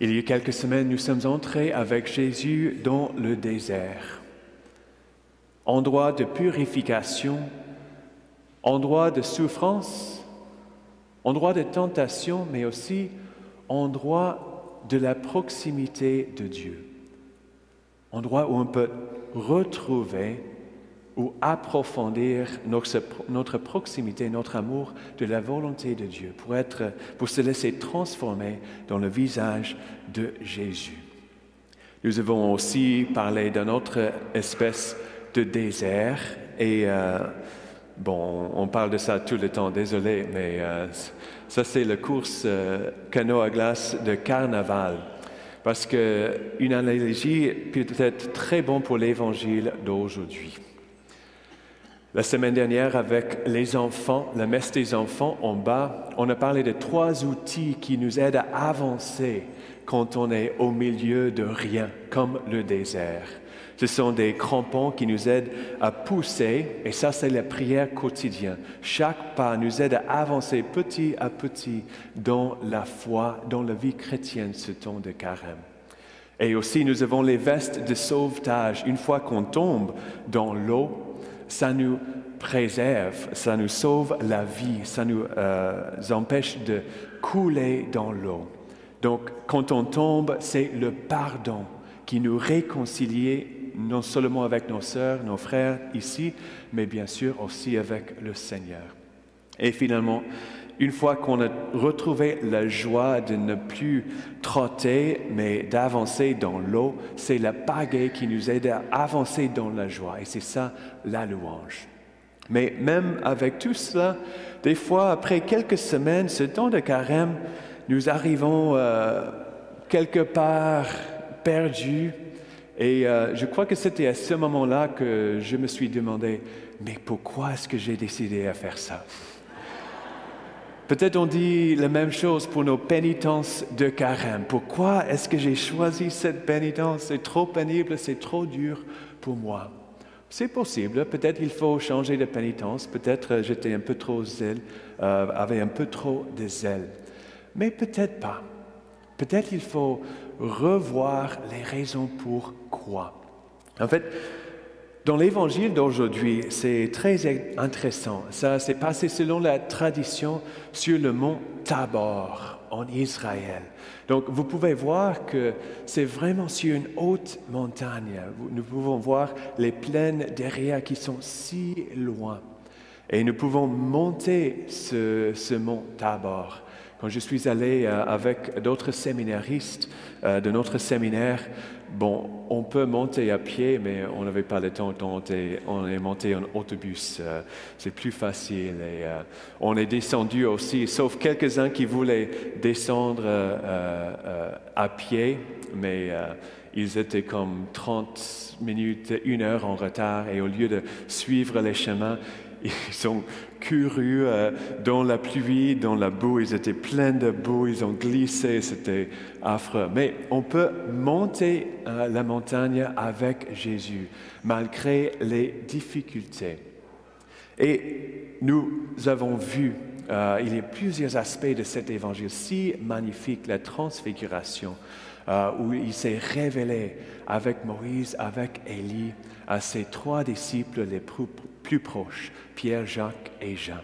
Il y a quelques semaines, nous sommes entrés avec Jésus dans le désert, endroit de purification, endroit de souffrance, endroit de tentation, mais aussi endroit de la proximité de Dieu, endroit où on peut retrouver ou approfondir notre, proximité, notre amour de la volonté de Dieu, pour, se laisser transformer dans le visage de Jésus. Nous avons aussi parlé d'une autre espèce de désert et euh, bon, on parle de ça tout le temps, désolé, mais euh, ça c'est la course euh, canot à glace de carnaval. Parce qu'une analogie peut être très bon pour l'évangile d'aujourd'hui. La semaine dernière, avec les enfants, la messe des enfants en bas, on a parlé de trois outils qui nous aident à avancer quand on est au milieu de rien, comme le désert. Ce sont des crampons qui nous aident à pousser, et ça c'est la prière quotidienne. Chaque pas nous aide à avancer petit à petit dans la foi, dans la vie chrétienne ce temps de carême. Et aussi nous avons les vestes de sauvetage. Une fois qu'on tombe dans l'eau, ça nous préserve, ça nous sauve la vie, ça nous euh, empêche de couler dans l'eau. Donc, quand on tombe, c'est le pardon qui nous réconcilie non seulement avec nos sœurs, nos frères ici, mais bien sûr aussi avec le Seigneur. Et finalement, une fois qu'on a retrouvé la joie de ne plus trotter, mais d'avancer dans l'eau, c'est la pagaie qui nous aide à avancer dans la joie. Et c'est ça la louange. Mais même avec tout cela, des fois, après quelques semaines, ce temps de carême, nous arrivons euh, quelque part perdus. Et euh, je crois que c'était à ce moment-là que je me suis demandé, mais pourquoi est-ce que j'ai décidé à faire ça? Peut-être on dit la même chose pour nos pénitences de carême. Pourquoi est-ce que j'ai choisi cette pénitence? C'est trop pénible, c'est trop dur pour moi. C'est possible, peut-être il faut changer de pénitence, peut-être j'étais un peu trop zèle, euh, avait un peu trop de zèle. Mais peut-être pas. Peut-être il faut revoir les raisons pour quoi. En fait, dans l'évangile d'aujourd'hui, c'est très intéressant. Ça s'est passé selon la tradition sur le mont Tabor en Israël. Donc vous pouvez voir que c'est vraiment sur une haute montagne. Nous pouvons voir les plaines derrière qui sont si loin. Et nous pouvons monter ce, mont Tabor. Quand je suis allé euh, avec d'autres séminaristes euh, de notre séminaire, bon, on peut monter à pied, mais on n'avait pas le temps de monter. On est monté en autobus. Euh, c'est plus facile. Et on est descendu aussi, sauf quelques-uns qui voulaient descendre à pied, mais ils étaient comme 30 minutes, une heure en retard. Et au lieu de suivre les chemins, ils ont couru euh, dans la pluie, dans la boue, ils étaient pleins de boue, ils ont glissé, c'était affreux. Mais on peut monter euh, la montagne avec Jésus, malgré les difficultés. Et nous avons vu, euh, il y a plusieurs aspects de cet évangile. Si magnifique, la transfiguration, où il s'est révélé avec Moïse, avec Élie, à ses trois disciples les plus proches, Pierre, Jacques et Jean.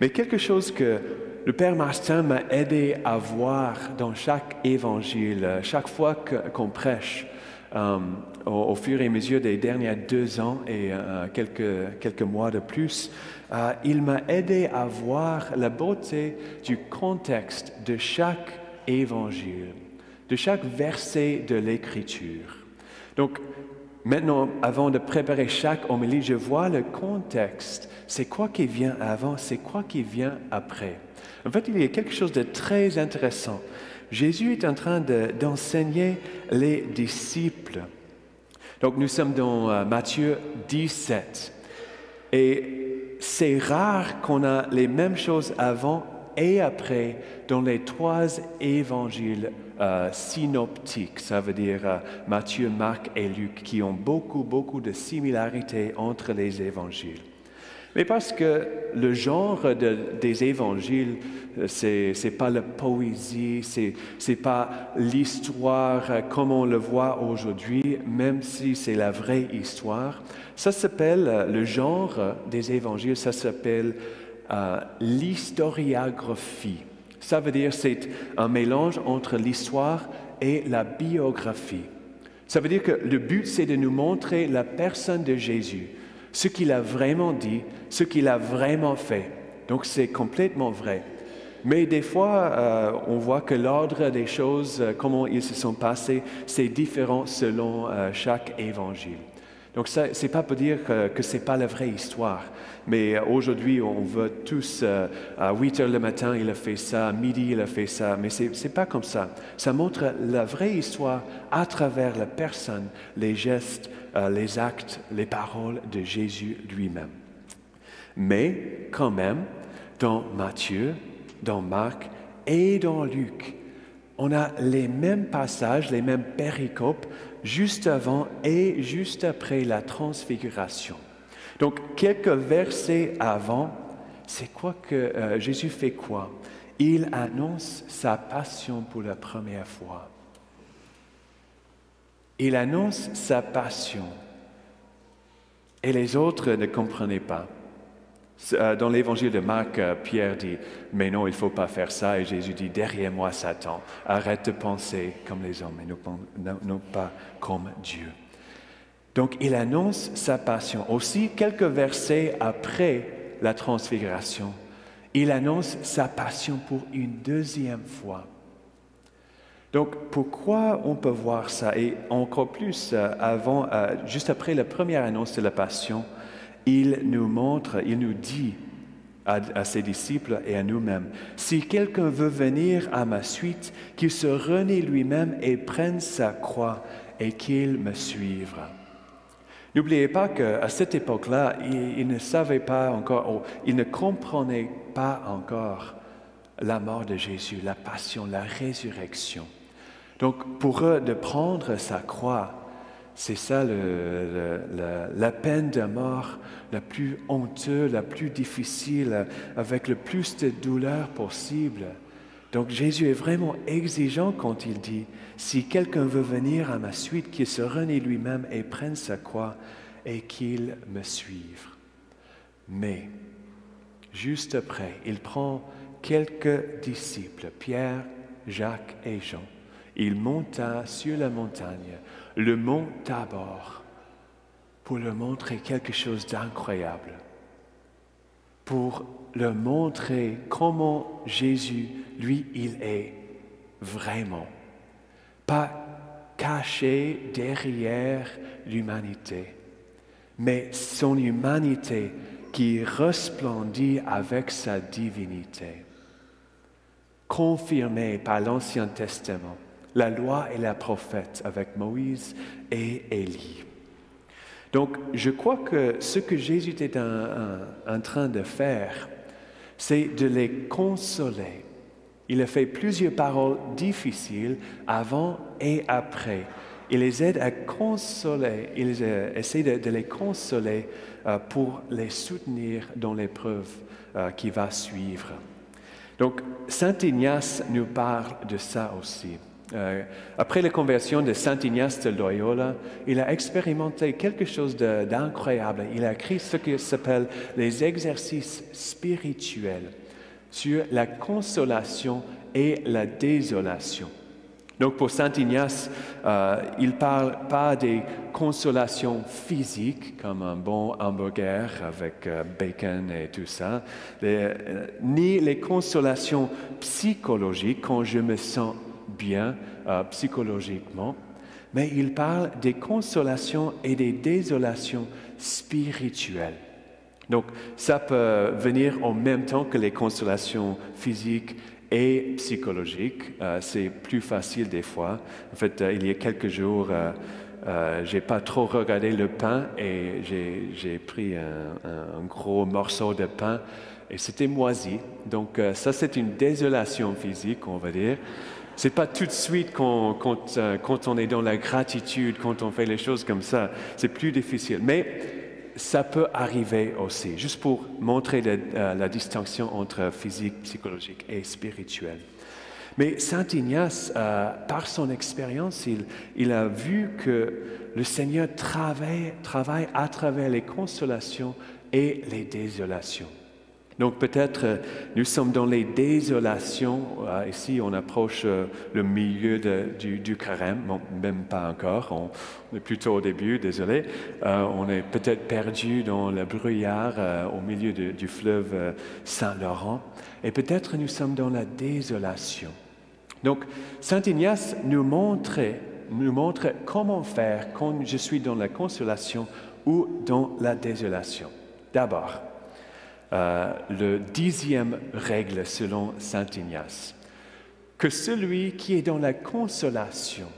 Mais quelque chose que le Père Martin m'a aidé à voir dans chaque évangile, chaque fois qu'on prêche, euh, au, fur et à mesure des derniers deux ans et euh, quelques, quelques mois de plus, euh, il m'a aidé à voir la beauté du contexte de chaque évangile, de chaque verset de l'Écriture. Donc, Maintenant, avant de préparer chaque homélie, je vois le contexte. C'est quoi qui vient avant, c'est quoi qui vient après? En fait, il y a quelque chose de très intéressant. Jésus est en train d'enseigner les disciples. Donc, nous sommes dans euh, Matthieu 17. Et c'est rare qu'on a les mêmes choses avant et après dans les trois évangiles euh, synoptiques, ça veut dire euh, Matthieu, Marc et Luc, qui ont beaucoup, beaucoup de similarités entre les évangiles. Mais parce que le genre des évangiles, euh, c'est n'est pas la poésie, c'est n'est pas l'histoire comme on le voit aujourd'hui, même si c'est la vraie histoire. Ça s'appelle, le genre des évangiles, ça s'appelle l'historiographie. Ça veut dire c'est un mélange entre l'histoire et la biographie. Ça veut dire que le but, c'est de nous montrer la personne de Jésus, ce qu'il a vraiment dit, ce qu'il a vraiment fait. Donc c'est complètement vrai. Mais des fois, euh, on voit que l'ordre des choses, euh, comment ils se sont passés, c'est différent selon euh, chaque évangile. Donc, ce n'est pas pour dire que, ce n'est pas la vraie histoire. Mais aujourd'hui, on veut tous, à 8 heures le matin, il a fait ça, à midi, il a fait ça. Mais ce n'est pas comme ça. Ça montre la vraie histoire à travers la personne, les gestes, les actes, les paroles de Jésus lui-même. Mais quand même, dans Matthieu, dans Marc et dans Luc. On a les mêmes passages, les mêmes péricopes juste avant et juste après la transfiguration. Donc, quelques versets avant, c'est quoi que euh, Jésus fait quoi? Il annonce sa passion pour la première fois. Il annonce sa passion. Et les autres ne comprenaient pas. Euh, dans l'évangile de Marc, euh, Pierre dit, mais non, il ne faut pas faire ça. Et Jésus dit, derrière moi, Satan, arrête de penser comme les hommes et non pas comme Dieu. Donc il annonce sa passion. Aussi, quelques versets après la transfiguration, il annonce sa passion pour une deuxième fois. Donc pourquoi on peut voir ça? Et encore plus, euh, avant, juste après la première annonce de la passion, il nous montre, il nous dit à, ses disciples et à nous-mêmes, si quelqu'un veut venir à ma suite, qu'il se renie lui-même et prenne sa croix et qu'il me suive. N'oubliez pas qu'à cette époque-là, ils, ne savaient pas encore, ils ne comprenaient pas encore la mort de Jésus, la passion, la résurrection. Donc pour eux, de prendre sa croix, c'est ça la peine de mort la plus honteuse, la plus difficile, avec le plus de douleur possible. Donc Jésus est vraiment exigeant quand il dit, si quelqu'un veut venir à ma suite, qu'il se renie lui-même et prenne sa croix et qu'il me suive. Mais, juste après, il prend quelques disciples, Pierre, Jacques et Jean. Il monta sur la montagne. Le mont Tabor pour leur montrer quelque chose d'incroyable, pour leur montrer comment Jésus, lui, il est vraiment, pas caché derrière l'humanité, mais son humanité qui resplendit avec sa divinité, confirmée par l'Ancien Testament la loi et la prophète avec Moïse et Élie. Donc, je crois que ce que Jésus était en, train de faire, c'est de les consoler. Il a fait plusieurs paroles difficiles avant et après. Il les aide à consoler, il essaie de, les consoler euh, pour les soutenir dans l'épreuve euh, qui va suivre. Donc, Saint Ignace nous parle de ça aussi. Euh, après la conversion de Saint Ignace de Loyola, il a expérimenté quelque chose d'incroyable. Il a écrit ce qui s'appelle les exercices spirituels sur la consolation et la désolation. Donc pour Saint Ignace, euh, il ne parle pas des consolations physiques comme un bon hamburger avec euh, bacon et tout ça, ni les consolations psychologiques quand je me sens bien euh, psychologiquement, mais il parle des consolations et des désolations spirituelles. Donc, ça peut venir en même temps que les consolations physiques et psychologiques. Euh, c'est plus facile des fois. En fait, euh, il y a quelques jours, j'ai pas trop regardé le pain et j'ai pris un, gros morceau de pain et c'était moisi. Donc, ça, c'est une désolation physique, on va dire. C'est pas tout de suite quand, euh, quand, on est dans la gratitude, quand on fait les choses comme ça. C'est plus difficile. Mais ça peut arriver aussi, juste pour montrer la, la distinction entre physique, psychologique et spirituel. Mais Saint Ignace, euh, par son expérience, il, a vu que le Seigneur travaille à travers les consolations et les désolations. Donc peut-être euh, nous sommes dans les désolations. Euh, ici, on approche le milieu du, carême, même pas encore. On, est plutôt au début, désolé. on est peut-être perdu dans le brouillard au milieu du fleuve Saint-Laurent. Et peut-être nous sommes dans la désolation. Donc, Saint Ignace nous montre, nous montre comment faire quand je suis dans la consolation ou dans la désolation. D'abord, euh, le dixième règle selon Saint Ignace, que celui qui est dans la consolation,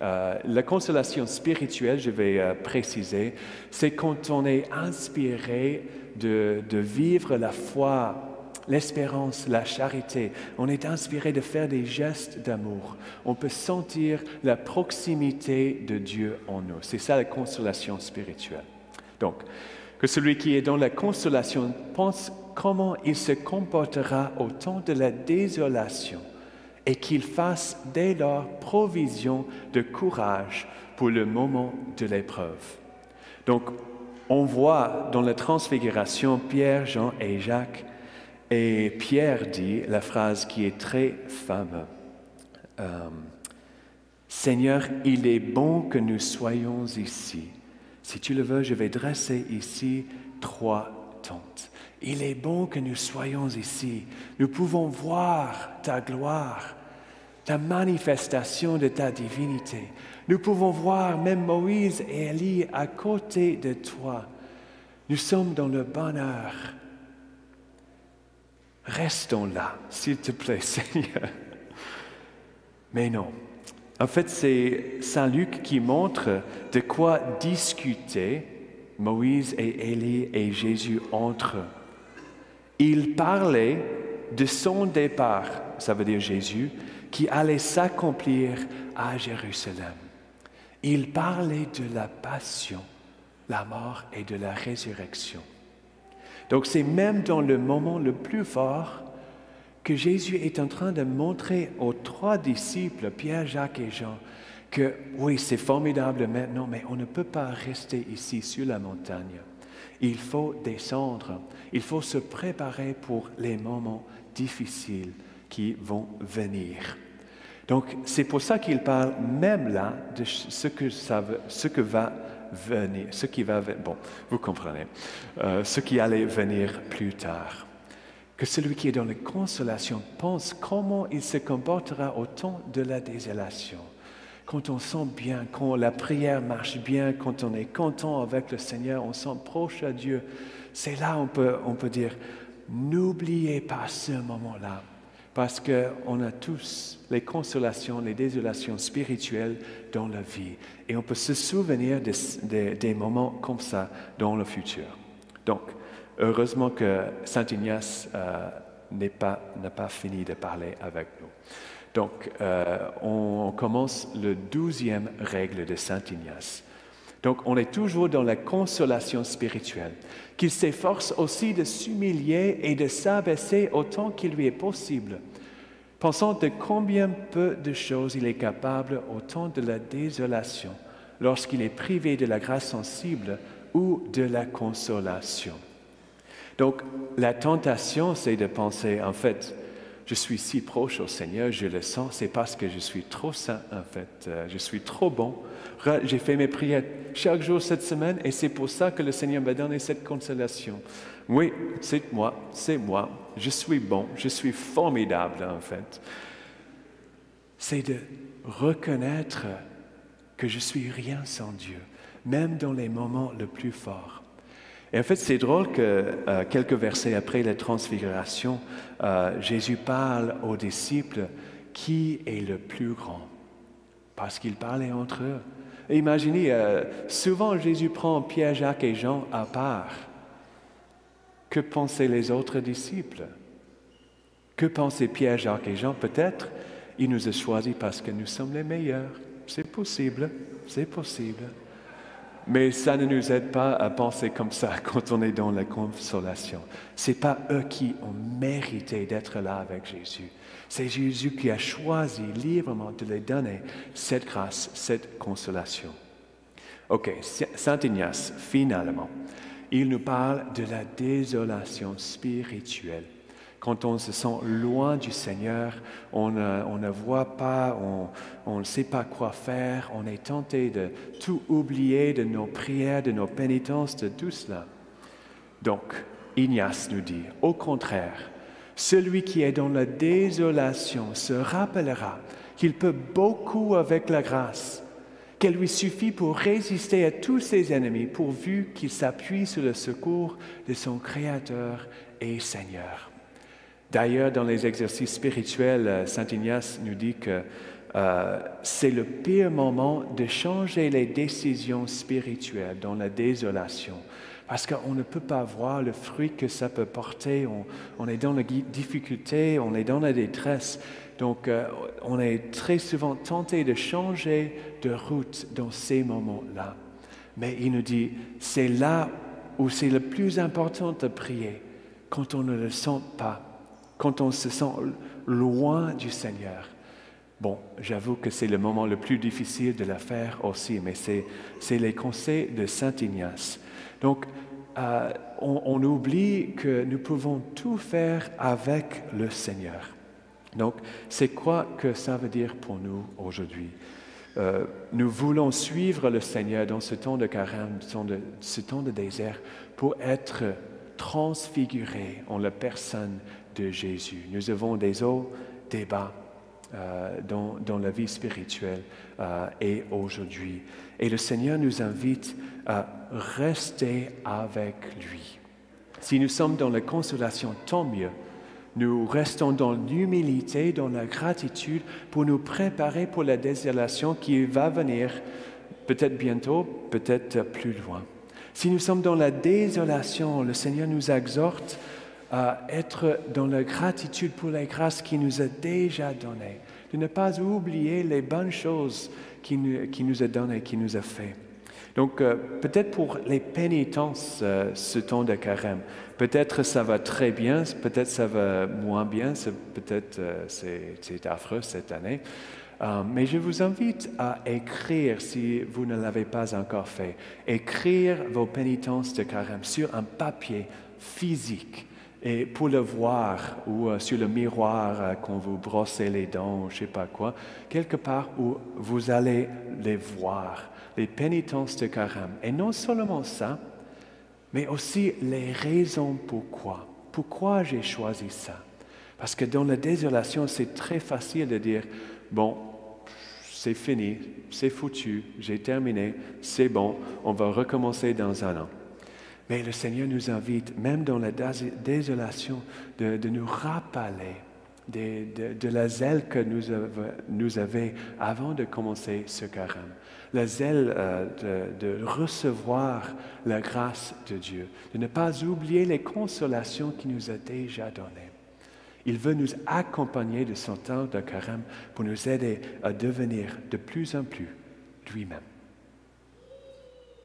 euh, la consolation spirituelle, je vais euh, préciser, c'est quand on est inspiré de, de vivre la foi l'espérance, la charité. On est inspiré de faire des gestes d'amour. On peut sentir la proximité de Dieu en nous. C'est ça la consolation spirituelle. Donc, que celui qui est dans la consolation pense comment il se comportera au temps de la désolation et qu'il fasse dès lors provision de courage pour le moment de l'épreuve. Donc, on voit dans la transfiguration Pierre, Jean et Jacques et Pierre dit la phrase qui est très fameuse. Euh, Seigneur, il est bon que nous soyons ici. Si tu le veux, je vais dresser ici trois tentes. Il est bon que nous soyons ici. Nous pouvons voir ta gloire, ta manifestation de ta divinité. Nous pouvons voir même Moïse et Élie à côté de toi. Nous sommes dans le bonheur Restons là, s'il te plaît, Seigneur. Mais non. En fait, c'est Saint Luc qui montre de quoi discuter Moïse et Élie et Jésus entre eux. Il parlait de son départ, ça veut dire Jésus, qui allait s'accomplir à Jérusalem. Il parlait de la passion, la mort et de la résurrection. Donc c'est même dans le moment le plus fort que Jésus est en train de montrer aux trois disciples, Pierre, Jacques et Jean, que oui, c'est formidable maintenant, mais on ne peut pas rester ici sur la montagne. Il faut descendre, il faut se préparer pour les moments difficiles qui vont venir. Donc c'est pour ça qu'il parle même là de ce que, ça, ce que va venir, ce qui va, bon, vous comprenez, euh, ce qui allait venir plus tard. Que celui qui est dans la consolation pense comment il se comportera au temps de la désolation. Quand on sent bien, quand la prière marche bien, quand on est content avec le Seigneur, on sent proche à Dieu, c'est là on peut, on peut dire, n'oubliez pas ce moment-là parce qu'on a tous les consolations, les désolations spirituelles dans la vie. Et on peut se souvenir des moments comme ça dans le futur. Donc, heureusement que Saint Ignace euh, n'a pas, fini de parler avec nous. Donc, euh, on, commence le douzième règle de Saint Ignace. Donc, on est toujours dans la consolation spirituelle, qu'il s'efforce aussi de s'humilier et de s'abaisser autant qu'il lui est possible, pensant de combien peu de choses il est capable au temps de la désolation, lorsqu'il est privé de la grâce sensible ou de la consolation. Donc, la tentation, c'est de penser, en fait, je suis si proche au Seigneur, je le sens, c'est parce que je suis trop saint, en fait, euh, je suis trop bon. J'ai fait mes prières chaque jour cette semaine et c'est pour ça que le Seigneur m'a donné cette consolation. Oui, c'est moi, c'est moi, je suis bon, je suis formidable, en fait. C'est de reconnaître que je suis rien sans Dieu, même dans les moments les plus forts. Et en fait, c'est drôle que euh, quelques versets après la transfiguration, euh, Jésus parle aux disciples qui est le plus grand, parce qu'ils parlaient entre eux. imaginez, euh, souvent Jésus prend Pierre, Jacques et Jean à part. Que pensaient les autres disciples? Que pensaient Pierre, Jacques et Jean? Peut-être il nous a choisis parce que nous sommes les meilleurs. C'est possible, c'est possible. Mais ça ne nous aide pas à penser comme ça quand on est dans la consolation. Ce n'est pas eux qui ont mérité d'être là avec Jésus. C'est Jésus qui a choisi librement de les donner cette grâce, cette consolation. Ok, Saint Ignace, finalement, il nous parle de la désolation spirituelle. Quand on se sent loin du Seigneur, on ne, voit pas, on ne sait pas quoi faire, on est tenté de tout oublier de nos prières, de nos pénitences, de tout cela. Donc, Ignace nous dit, au contraire, celui qui est dans la désolation se rappellera qu'il peut beaucoup avec la grâce, qu'elle lui suffit pour résister à tous ses ennemis, pourvu qu'il s'appuie sur le secours de son Créateur et Seigneur. D'ailleurs, dans les exercices spirituels, euh, Saint Ignace nous dit que euh, c'est le pire moment de changer les décisions spirituelles dans la désolation parce qu'on ne peut pas voir le fruit que ça peut porter. On, est dans la difficulté, on est dans la détresse. Donc, euh, on est très souvent tenté de changer de route dans ces moments-là. Mais il nous dit, c'est là où c'est le plus important de prier, quand on ne le sent pas, quand on se sent loin du Seigneur. Bon, j'avoue que c'est le moment le plus difficile de la faire aussi, mais c'est les conseils de Saint Ignace. Donc, euh, on, oublie que nous pouvons tout faire avec le Seigneur. Donc, c'est quoi que ça veut dire pour nous aujourd'hui? Euh, Nous voulons suivre le Seigneur dans ce temps de carême, ce temps de désert, pour être transfigurés en la personne de Jésus. Nous avons des hauts, des bas euh, dans, la vie spirituelle et aujourd'hui. Et le Seigneur nous invite à rester avec lui. Si nous sommes dans la consolation, tant mieux. Nous restons dans l'humilité, dans la gratitude pour nous préparer pour la désolation qui va venir peut-être bientôt, peut-être plus loin. Si nous sommes dans la désolation, le Seigneur nous exhorte à être dans la gratitude pour les grâces qu'il nous a déjà données, de ne pas oublier les bonnes choses qui nous, a donné, qui nous a fait. Donc, euh, peut-être pour les pénitences, euh, ce temps de carême, peut-être ça va très bien, peut-être ça va moins bien, peut-être euh, c'est affreux cette année. mais je vous invite à écrire, si vous ne l'avez pas encore fait, écrire vos pénitences de carême sur un papier physique et pour le voir, ou euh, sur le miroir euh, quand vous brossez les dents, je ne sais pas quoi, quelque part où vous allez les voir, les pénitences de carême. Et non seulement ça, mais aussi les raisons pourquoi. Pourquoi j'ai choisi ça? Parce que dans la désolation, c'est très facile de dire, bon, c'est fini, c'est foutu, j'ai terminé, c'est bon, on va recommencer dans un an. Mais le Seigneur nous invite, même dans la désolation, de, nous rappeler de, la zèle que nous, nous avions avant de commencer ce carême. La zèle euh, de, recevoir la grâce de Dieu, de ne pas oublier les consolations qu'il nous a déjà données. Il veut nous accompagner de son temps de carême pour nous aider à devenir de plus en plus lui-même.